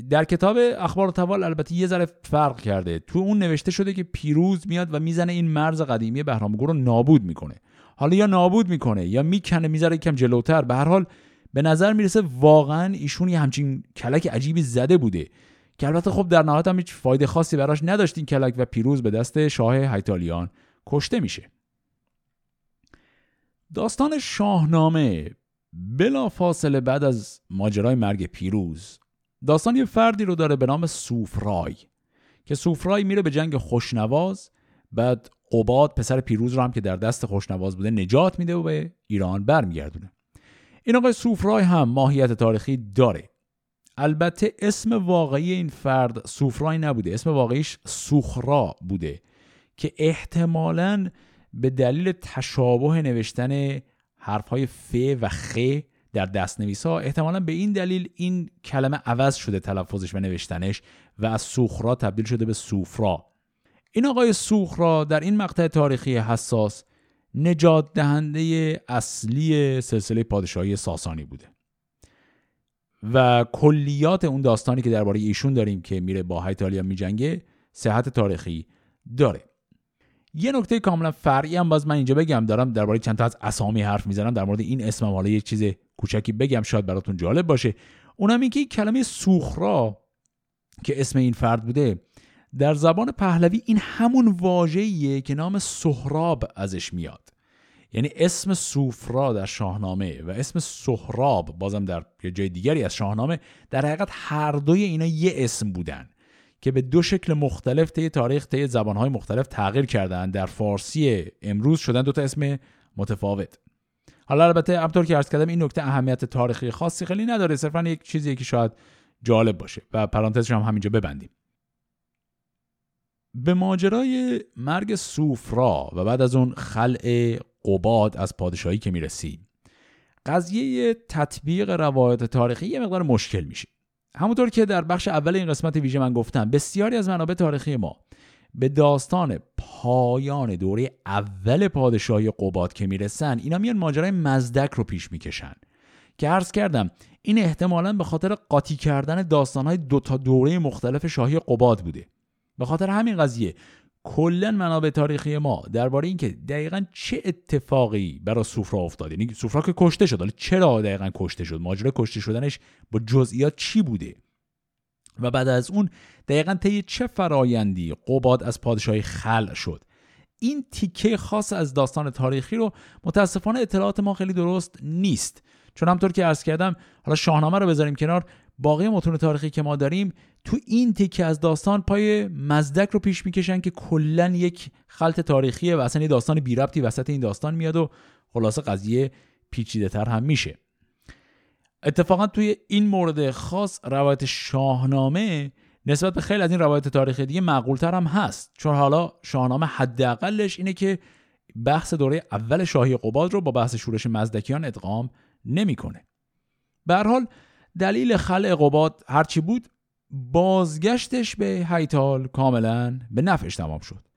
در کتاب اخبار و توال البته یه ذره فرق کرده. تو اون نوشته شده که پیروز میاد و می‌زنه این مرز قدیمی بهرامگور رو نابود می‌کنه. حالا یا نابود می‌کنه یا می‌کنه می‌ذاره یکم جلوتر. به هر حال به نظر می‌رسه واقعا ایشون یه همچین کلک عجیبی زده بوده. که البته خب در نهایت هم هیچ فایده خاصی براش نداشت این کلک و پیروز به دست شاه هیتالیان کشته میشه. داستان شاهنامه بلا فاصله بعد از ماجرای مرگ پیروز داستان یه فردی رو داره به نام سوفرای که سوفرای میره به جنگ خوشنواز بعد قباد پسر پیروز رو هم که در دست خوشنواز بوده نجات میده و به ایران برمیگردونه. این آقای سوفرای هم ماهیت تاریخی داره. البته اسم واقعی این فرد سوفرای نبوده. اسم واقعیش سوخرا بوده که احتمالا به دلیل تشابه نوشتن حرفهای ف و خ در دستنویس ها احتمالا به این دلیل این کلمه عوض شده تلفظش و نوشتنش و از سوخرا تبدیل شده به سوفرا. این آقای سوخرا در این مقطع تاریخی حساس نجات دهنده اصلی سلسله پادشاهی ساسانی بوده. و کلیات اون داستانی که درباره ایشون داریم که میره با هیتالیا میجنگه صحت تاریخی داره. یه نکته کاملا فرعی هم باز من اینجا بگم دارم درباره چند تا از اسامی حرف می‌زنم در مورد این اسمم حالا یه چیز کوچکی بگم شاید براتون جالب باشه. اونم این کلمه سوخرا که اسم این فرد بوده در زبان پهلوی این همون واژه‌ایه که نام سهراب ازش میاد. یعنی اسم سوفرا در شاهنامه و اسم سهراب بازم در یه جای دیگری از شاهنامه در حقیقت هر دوی اینا یه اسم بودن که به دو شکل مختلف طی تاریخ طی زبانهای مختلف تغییر کردن. در فارسی امروز شدن دو تا اسم متفاوت. حالا البته همطور که عرض کردم این نکته اهمیت تاریخی خاصی خیلی نداره. صرفا یک چیزی که شاید جالب باشه. و پرانتزش هم همینجا ببندیم. به ماجرای مرگ سوفرا و بعد از اون خلع قباد از پادشاهی که می‌رسیم قضیه تطبیق روایت تاریخی یه مقدار مشکل میشه. همونطور که در بخش اول این قسمت ویژه من گفتم بسیاری از منابع تاریخی ما به داستان پایان دوره اول پادشاهی قباد که می‌رسن اینا میان ماجرای مزدک رو پیش می‌کشن. که عرض کردم این احتمالا به خاطر قاطی کردن داستانهای دو تا دوره مختلف شاهی قباد بوده. به خاطر همین قضیه کلا منابع تاریخی ما درباره اینکه دقیقا چه اتفاقی برای سوفرا افتاد. یعنی سوفرا که کشته شد. حالا چرا دقیقا کشته شد؟ ماجرا کشته شدنش با جزئیات چی بوده؟ و بعد از اون دقیقا طی چه فرایندی قباد از پادشاهی خلع شد؟ این تیکه خاص از داستان تاریخی رو متاسفانه اطلاعات ما خیلی درست نیست. چون همطور که عرض کردم حالا شاهنامه رو بذاریم کنار. باقی متون تاریخی که ما داریم تو این تیکه از داستان پای مزدک رو پیش می‌کشن که کلا یک خلط تاریخیه و اصلا یه داستان بی ربطی وسط این داستان میاد و خلاصه قضیه پیچیده تر هم میشه اتفاقا توی این مورد خاص روایت شاهنامه نسبت به خیلی از این روایت تاریخی دیگه معقولتر هم هست چون حالا شاهنامه حداقلش اینه که بحث دوره اول شاهی قباد رو با بحث شورش مزدکیان ادغام نمی‌کنه. به حال دلیل خلع قباد هرچی بود بازگشتش به هیتال کاملا به نفعش تمام شد.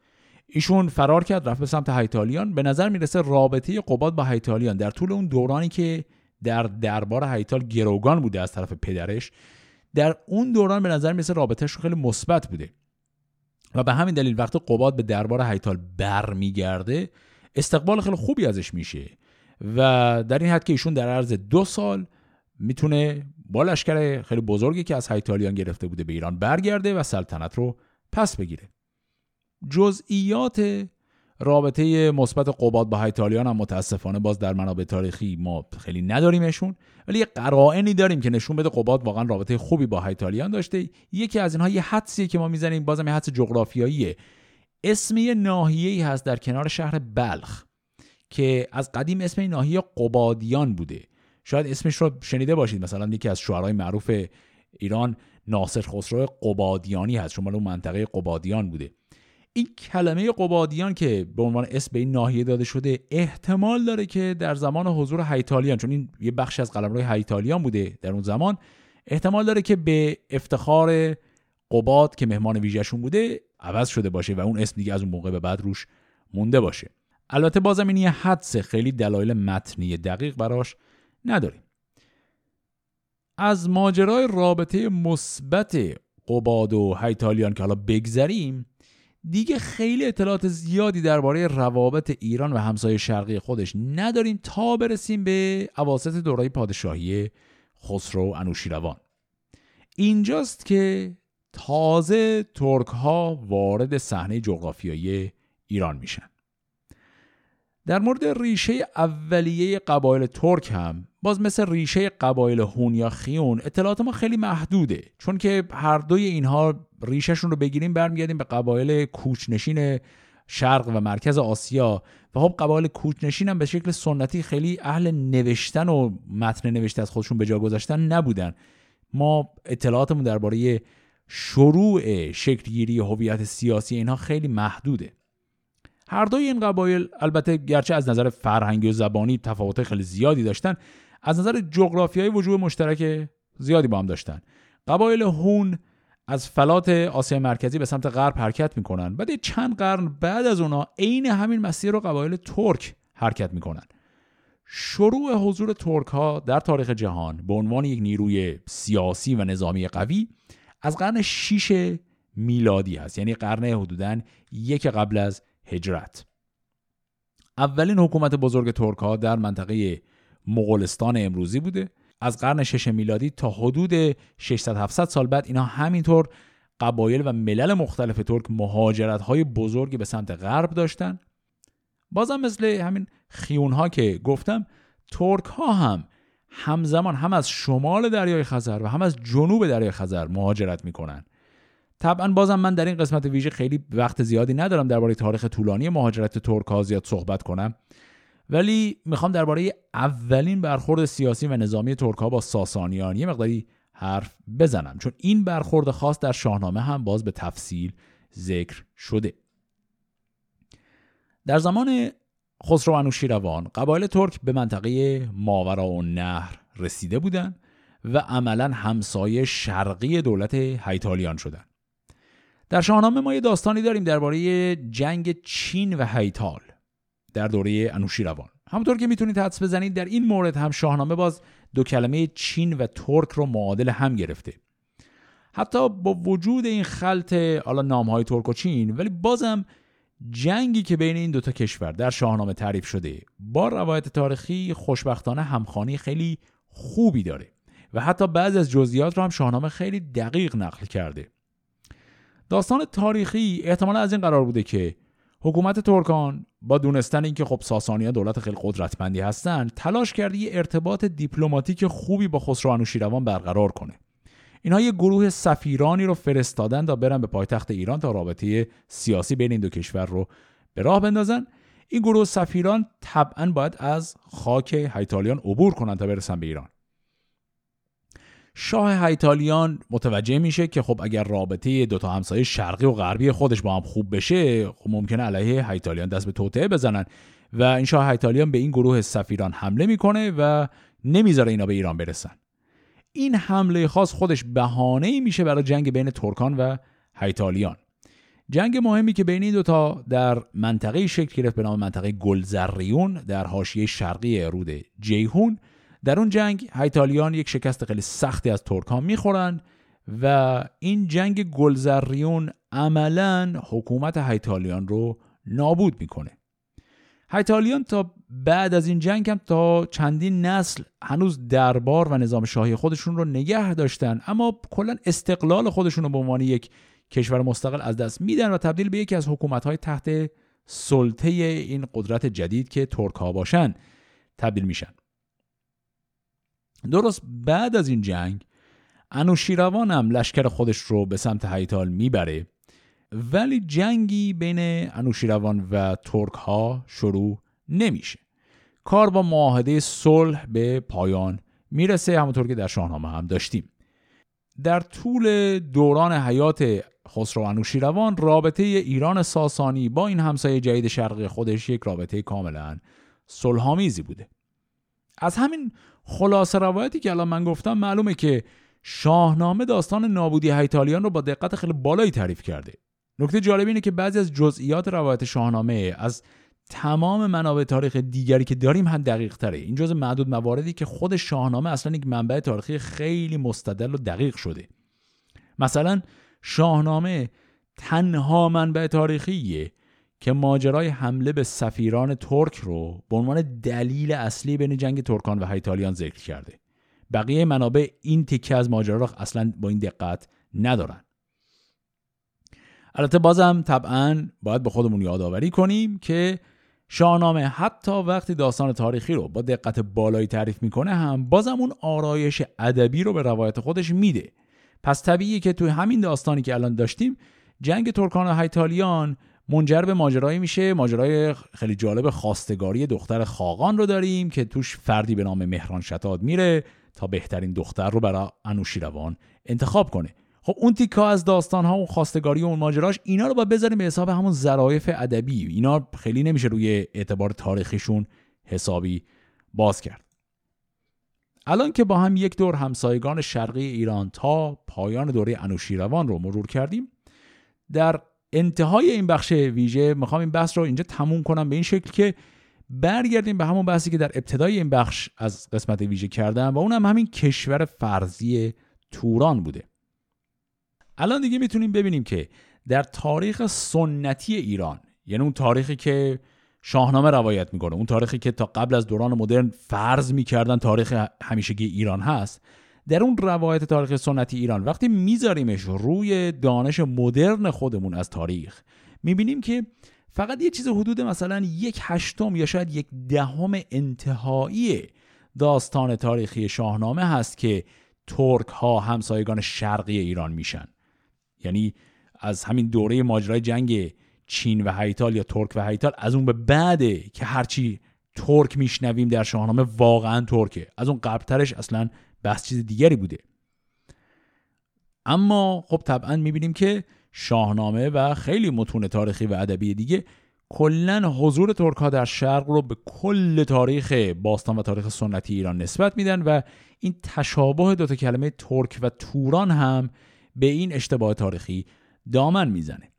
ایشون فرار کرد رفت به سمت هیتالیان. به نظر می‌رسه رابطه قباد با هیتالیان. در طول اون دورانی که در دربار هیتال گروگان بوده از طرف پدرش در اون دوران به نظر می‌رسه رابطهش خیلی مثبت بوده. و به همین دلیل وقتی قباد به دربار هیتال برمیگرده استقبال خیلی خوبی ازش میشه. و در این حد که ایشون در عرض دو سال می‌تونه با لشکر خیلی بزرگی که از هیتالیان گرفته بوده به ایران برگرده و سلطنت رو پس بگیره. جزئیات رابطه مثبت قباد با هیتالیان هم متاسفانه باز در منابع تاریخی ما خیلی نداریمشون ولی یه قرائنی داریم که نشون بده قباد واقعا رابطه خوبی با هیتالیان داشته. یکی از اینها یه حدسیه که ما می‌زنیم بازم یه حدس جغرافیاییه. اسم یه ناحیه‌ای هست در کنار شهر بلخ که از قدیم اسم این ناحیه قبادیان بوده. شاید اسمش رو شنیده باشید. مثلا یکی از شعرهای معروف ایران ناصر خسرو قبادیانی هست. شما اون منطقه قبادیان بوده. این کلمه قبادیان که به عنوان اسم به این ناحیه داده شده احتمال داره که در زمان حضور هیتالیان چون این یه بخش از قلمرو هیتالیان بوده در اون زمان احتمال داره که به افتخار قباد که مهمان ویژهشون بوده عوض شده باشه و اون اسم دیگه از اون موقع به بعد روش مونده باشه. البته بازم این یه حدس خیلی دلایل متنی دقیق براش نداریم. از ماجرای رابطه مثبت قباد و هیتالیان که حالا بگذریم دیگه خیلی اطلاعات زیادی درباره روابط ایران و همسایه شرقی خودش نداریم تا برسیم به اواسط دوره پادشاهی خسرو انوشیروان. اینجاست که تازه ترک ها وارد صحنه جغرافیایی ایران میشن. در مورد ریشه اولیه قبایل ترک هم باز مثل ریشه قبایل هون یا خیون اطلاعات ما خیلی محدوده. چون که هر دوی اینها ریشهشون رو بگیریم برمیگردیم به قبایل کوچنشین شرق و مرکز آسیا. و خب قبایل کوچنشین هم به شکل سنتی خیلی اهل نوشتن و متن نوشته از خودشون به جا گذاشتن نبودن. ما اطلاعاتمون درباره شروع شکلگیری هویت سیاسی اینها خیلی محدوده. هر دوی این قبایل البته گرچه از نظر فرهنگی و زبانی تفاوت خیلی زیادی داشتن از نظر جغرافیایی وجود مشترک زیادی با هم داشتن. قبایل هون از فلات آسیا مرکزی به سمت غرب حرکت می‌کنن بعد چند قرن بعد از اونا عین همین مسیر رو قبایل ترک حرکت می‌کنن. شروع حضور ترک ها در تاریخ جهان به عنوان یک نیروی سیاسی و نظامی قوی از قرن 6 میلادی هست یعنی قرن حدوداً یک قبل از هجرت. اولین حکومت بزرگ ترک ها در منطقه مغولستان امروزی بوده. از قرن شش میلادی تا حدود 600 700 سال بعد اینا همینطور قبایل و ملل مختلف ترک مهاجرت های بزرگی به سمت غرب داشتن. بازم مثل همین خیون ها که گفتم ترک ها هم همزمان هم از شمال دریای خزر و هم از جنوب دریای خزر مهاجرت می‌کنن. طبعا بازم من در این قسمت ویژه خیلی وقت زیادی ندارم درباره تاریخ طولانی مهاجرت ترک ها زیاد صحبت کنم. ولی می‌خوام درباره اولین برخورد سیاسی و نظامی ترک ها با ساسانیان یه مقداری حرف بزنم چون این برخورد خاص در شاهنامه هم باز به تفصیل ذکر شده. در زمان خسرو انوشیروان قبایل ترک به منطقه ماورا و نهر رسیده بودند و عملا همسایه شرقی دولت هیتالیان شدند. در شاهنامه ما یه داستانی داریم درباره جنگ چین و هیتال. در دوره انوشیروان همونطور که می‌تونید حدس بزنید در این مورد هم شاهنامه باز دو کلمه چین و ترک رو معادل هم گرفته. حتی با وجود این خلط حالا نام های ترک و چین ولی بازم جنگی که بین این دوتا کشور در شاهنامه تعریف شده با روایت تاریخی خوشبختانه همخانی خیلی خوبی داره و حتی بعضی از جزئیات رو هم شاهنامه خیلی دقیق نقل کرده. داستان تاریخی احتمالا از این قرار بوده که حکومت ترکان با دونستن اینکه خب ساسانیا دولت خیلی قدرتمندی هستن تلاش کرده یه ارتباط دیپلماتیک خوبی با خسرو انوشیروان برقرار کنه. اینها یه گروه سفیرانی رو فرستادن تا برن به پایتخت ایران تا رابطه سیاسی بین این دو کشور رو به راه بندازن. این گروه سفیران طبعا باید از خاک هیتالیان عبور کنن تا برسن به ایران. شاه هیتالیان متوجه میشه که خب اگر رابطه دو تا همسایه شرقی و غربی خودش با هم خوب بشه خب ممکنه علیه هیتالیان دست به توطئه بزنن. و این شاه هیتالیان به این گروه سفیران حمله می‌کنه و نمی‌ذاره اینا به ایران برسن. این حمله خاص خودش بهانه ای میشه برای جنگ بین ترکان و هیتالیان. جنگ مهمی که بین این دوتا در منطقه شکل گرفت به نام منطقه گلزریون در حاشیه شرقی رود جیهون در اون جنگ هیتالیان یک شکست خیلی سختی از ترکان می‌خورند و این جنگ گلزریون عملا حکومت هیتالیان رو نابود می‌کنه. هیتالیان تا بعد از این جنگ هم تا چندین نسل هنوز دربار و نظام شاهی خودشون رو نگه داشتن اما کلا استقلال خودشون رو به عنوان یک کشور مستقل از دست میدن و تبدیل به یکی از حکومت تحت سلطه این قدرت جدید که ترک ها باشن تبدیل میشن. درست بعد از این جنگ انوشیروان هم لشکر خودش رو به سمت هیتال می‌بره. ولی جنگی بین انوشیروان و ترک ها شروع نمیشه. کار با معاهده صلح به پایان می‌رسه همونطور که در شاهنامه هم داشتیم. در طول دوران حیات خسرو انوشیروان رابطه ایران ساسانی با این همسایه جدید شرقی خودش یک رابطه کاملا صلحآمیزی بوده. از همین خلاصه روایتی که الان من گفتم معلومه که شاهنامه داستان نابودی هیتالیان رو با دقت خیلی بالایی تعریف کرده. نکته جالب اینه که بعضی از جزئیات روایت شاهنامه از تمام منابع تاریخ دیگری که داریم هم دقیق تره. این جز معدود مواردی که خود شاهنامه اصلا یک منبع تاریخی خیلی مستدل و دقیق شده. مثلا شاهنامه تنها منبع تاریخیه. که ماجرای حمله به سفیران ترک رو به عنوان دلیل اصلی بین جنگ ترکان و هیتالیان ذکر کرده. بقیه منابع این تیکه از ماجرا رو اصلا با این دقت ندارن. البته بازم طبعا باید به خودمون یادآوری کنیم که شاهنامه حتی وقتی داستان تاریخی رو با دقت بالایی تعریف می‌کنه هم بازم اون آرایش ادبی رو به روایت خودش میده. پس طبیعیه که توی همین داستانی که الان داشتیم جنگ ترکان و هیتالیان منجر به ماجرایی میشه. ماجرای خیلی جالب خواستگاری دختر خاقان رو داریم که توش فردی به نام مهران شتاد میره تا بهترین دختر رو برای انوشیروان انتخاب کنه. خب اون تیکا از داستان ها و خواستگاری و اون ماجراش اینا رو با بذاریم به حساب همون ظرایف ادبی. اینا خیلی نمیشه روی اعتبار تاریخیشون حسابی باز کرد. الان که با هم یک دور همسایگان شرقی ایران تا پایان دوره انوشیروان رو مرور کردیم در انتهای این بخش ویژه می‌خوام این بحث رو اینجا تموم کنم به این شکل که برگردیم به همون بحثی که در ابتدای این بخش از قسمت ویژه کردم و اونم همین کشور فرضی توران بوده. الان دیگه می‌تونیم ببینیم که در تاریخ سنتی ایران یعنی اون تاریخی که شاهنامه روایت می‌کنه اون تاریخی که تا قبل از دوران مدرن فرض می‌کردن تاریخ همیشگی ایران هست در اون روایت تاریخ سنتی ایران وقتی میذاریمش روی دانش مدرن خودمون از تاریخ می‌بینیم که فقط یه چیز حدود مثلا یک هشتم یا شاید یک دهم انتهایی داستان تاریخی شاهنامه هست که ترک ها همسایگان شرقی ایران میشن. یعنی از همین دوره ماجرای جنگ چین و هیتال یا ترک و هیتال از اون به بعده که هرچی ترک میشنویم در شاهنامه واقعا ترکه. از اون قبلترش اصلا بحث چیز دیگری بوده. اما خب طبعا می‌بینیم که شاهنامه و خیلی متون تاریخی و ادبی دیگه کلا حضور ترک در شرق رو به کل تاریخ باستان و تاریخ سنتی ایران نسبت میدن و این تشابه دوتا کلمه ترک و توران هم به این اشتباه تاریخی دامن می‌زنه.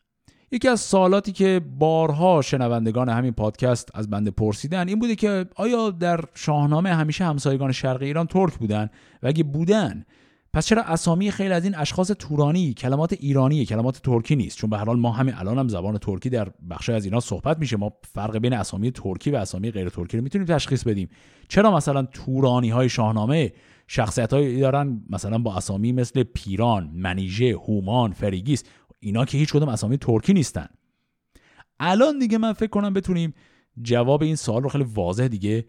یکی از سوالاتی که بارها شنوندگان همین پادکست از بنده پرسیدن این بوده که آیا در شاهنامه همیشه همسایگان شرق ایران ترک بودن؟ و اگه بودن پس چرا اسامی خیلی از این اشخاص تورانی کلمات ایرانی کلمات ترکی نیست؟ چون به هر حال ما همین الان هم زبان ترکی در بخش از اینا صحبت میشه. ما فرق بین اسامی ترکی و اسامی غیر ترکی رو می‌تونیم تشخیص بدیم. چرا مثلا تورانی های شاهنامه شخصیت هایی دارن مثلا با اسامی مثل پیران منیژه هومان فریگیس اینا که هیچ کدوم اسامی ترکی نیستن. الان دیگه من فکر کنم بتونیم جواب این سوال رو خیلی واضح دیگه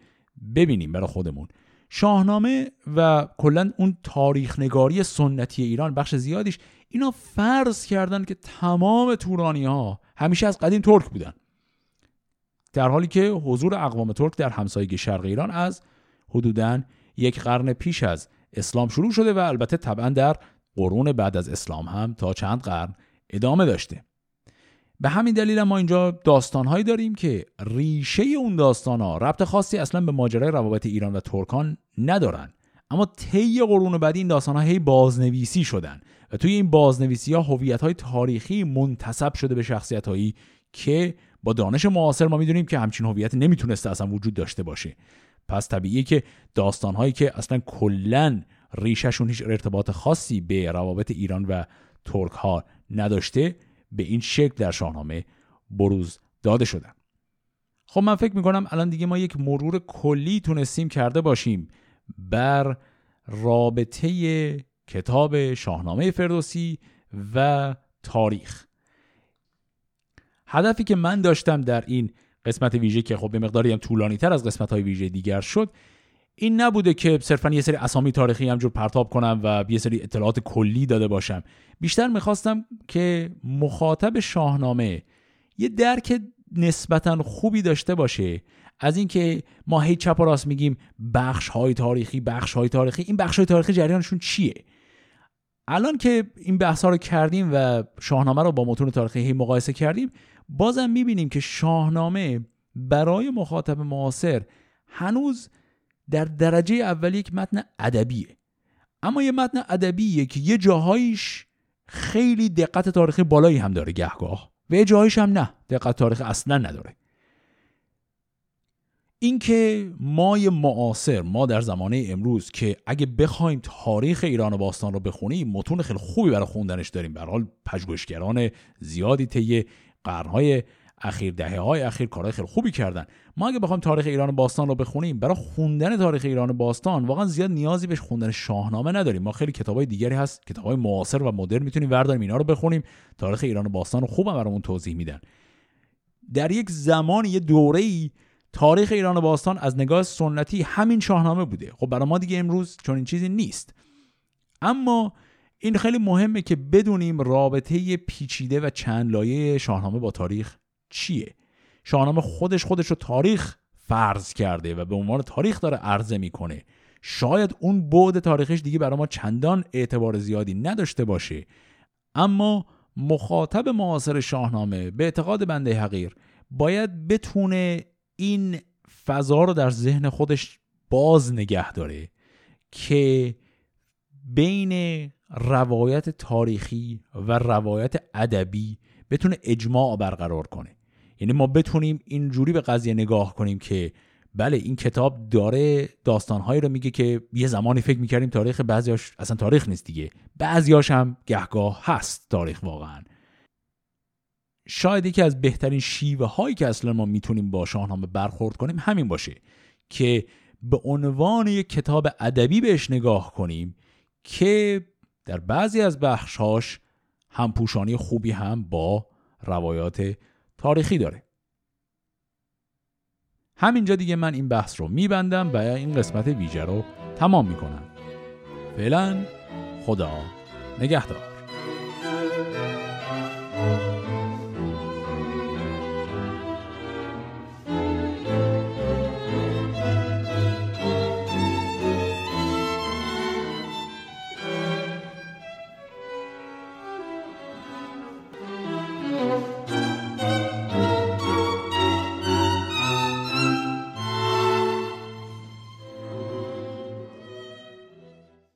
ببینیم برای خودمون. شاهنامه و کلا اون تاریخ نگاری سنتی ایران بخش زیادیش اینا فرض کردن که تمام تورانی ها همیشه از قدیم ترک بودن. در حالی که حضور اقوام ترک در همسایگی شرق ایران از حدوداً یک قرن پیش از اسلام شروع شده و البته طبعا در قرون بعد از اسلام هم تا چند قرن ادامه داشته. به همین دلیل ما اینجا داستانهایی داریم که ریشه اون داستان ها ربط خاصی اصلا به ماجرای روابط ایران و ترکان ندارن. اما طی قرون بعدی این داستان ها هی بازنویسی شدن و توی این بازنویسی ها هویت های تاریخی منتصب شده به شخصیت هایی که با دانش معاصر ما می‌دونیم که همچین هویت نمی‌تونسته اصلا وجود داشته باشه. پس طبیعیه که داستان هایی که اصلا کلا ریشهشون هیچ ارتباط خاصی به روابط ایران و ترک ها نداشته به این شکل در شاهنامه بروز داده شدن. خب من فکر می‌کنم الان دیگه ما یک مرور کلی تونستیم کرده باشیم بر رابطه کتاب شاهنامه فردوسی و تاریخ. هدفی که من داشتم در این قسمت ویژه که خب به مقداری هم طولانی تر از قسمت های ویژه دیگر شد این نبوده که صرفا یه سری اسامی تاریخی همجور پرتاب کنم و یه سری اطلاعات کلی داده باشم. بیشتر می‌خواستم که مخاطب شاهنامه یه درک نسبتا خوبی داشته باشه. از اینکه ما هی چپ و راست میگیم بخش های تاریخی بخش های تاریخی این بخش های تاریخی جریانشون چیه؟ الان که این بحث رو کردیم و شاهنامه رو با متون تاریخی هی مقایسه کردیم بازم می‌بینیم که شاهنامه برای مخاطب معاصر هنوز در درجه اول یک متن ادبیه. اما یه متن ادبیه که یه جاهایش خیلی دقت تاریخی بالایی هم داره گهگاه و یه جاهایش هم نه دقت تاریخی اصلا نداره. اینکه ما معاصر ما در زمانه امروز که اگه بخوایم تاریخ ایران و باستان رو بخونیم متون خیلی خوبی برای خوندنش داریم. به حال پژوهشگران زیادی طی قرنهای اخیر دهه های اخیر کارهای خیلی خوبی کردن. ما اگه بخوایم تاریخ ایران باستان رو بخونیم برای خوندن تاریخ ایران باستان واقعا زیاد نیازی به خوندن شاهنامه نداریم. ما خیلی کتابای دیگری هست کتابای معاصر و مدرن می‌تونیم ورداریم اینا رو بخونیم. تاریخ ایران باستان رو خوبم برامون توضیح میدن. در یک زمان یه دوره ای تاریخ ایران باستان از نگاه سنتی همین شاهنامه بوده. خب برای ما دیگه امروز چون این چیزی نیست. اما این خیلی مهمه که بدونیم رابطه پیچیده و چند لایه شاهنامه با تاریخ چیه؟ شاهنامه خودش خودش رو تاریخ فرض کرده و به عنوان تاریخ داره عرضه می‌کنه. شاید اون بعد تاریخش دیگه برای ما چندان اعتبار زیادی نداشته باشه. اما مخاطب معاصر شاهنامه به اعتقاد بنده حقیر باید بتونه این فضا رو در ذهن خودش باز نگه داره که بین روایت تاریخی و روایت ادبی بتونه اجماع برقرار کنه. یعنی ما بتونیم اینجوری به قضیه نگاه کنیم که بله این کتاب داره داستانهایی رو میگه که یه زمانی فکر می‌کردیم تاریخ بعضیاش اصلا تاریخ نیست دیگه. بعضیاش هم گهگاه هست تاریخ واقعا. شاید یکی از بهترین شیوه هایی که اصلا ما می‌تونیم با شاهنامه برخورد کنیم همین باشه که به عنوان یک کتاب ادبی بهش نگاه کنیم که در بعضی از بخشهاش همپوشانی خوبی هم با روایات تاریخی داره. همینجا دیگه من این بحث رو میبندم و این قسمت ویژه رو تمام می‌کنم. فعلا خدا نگهدار.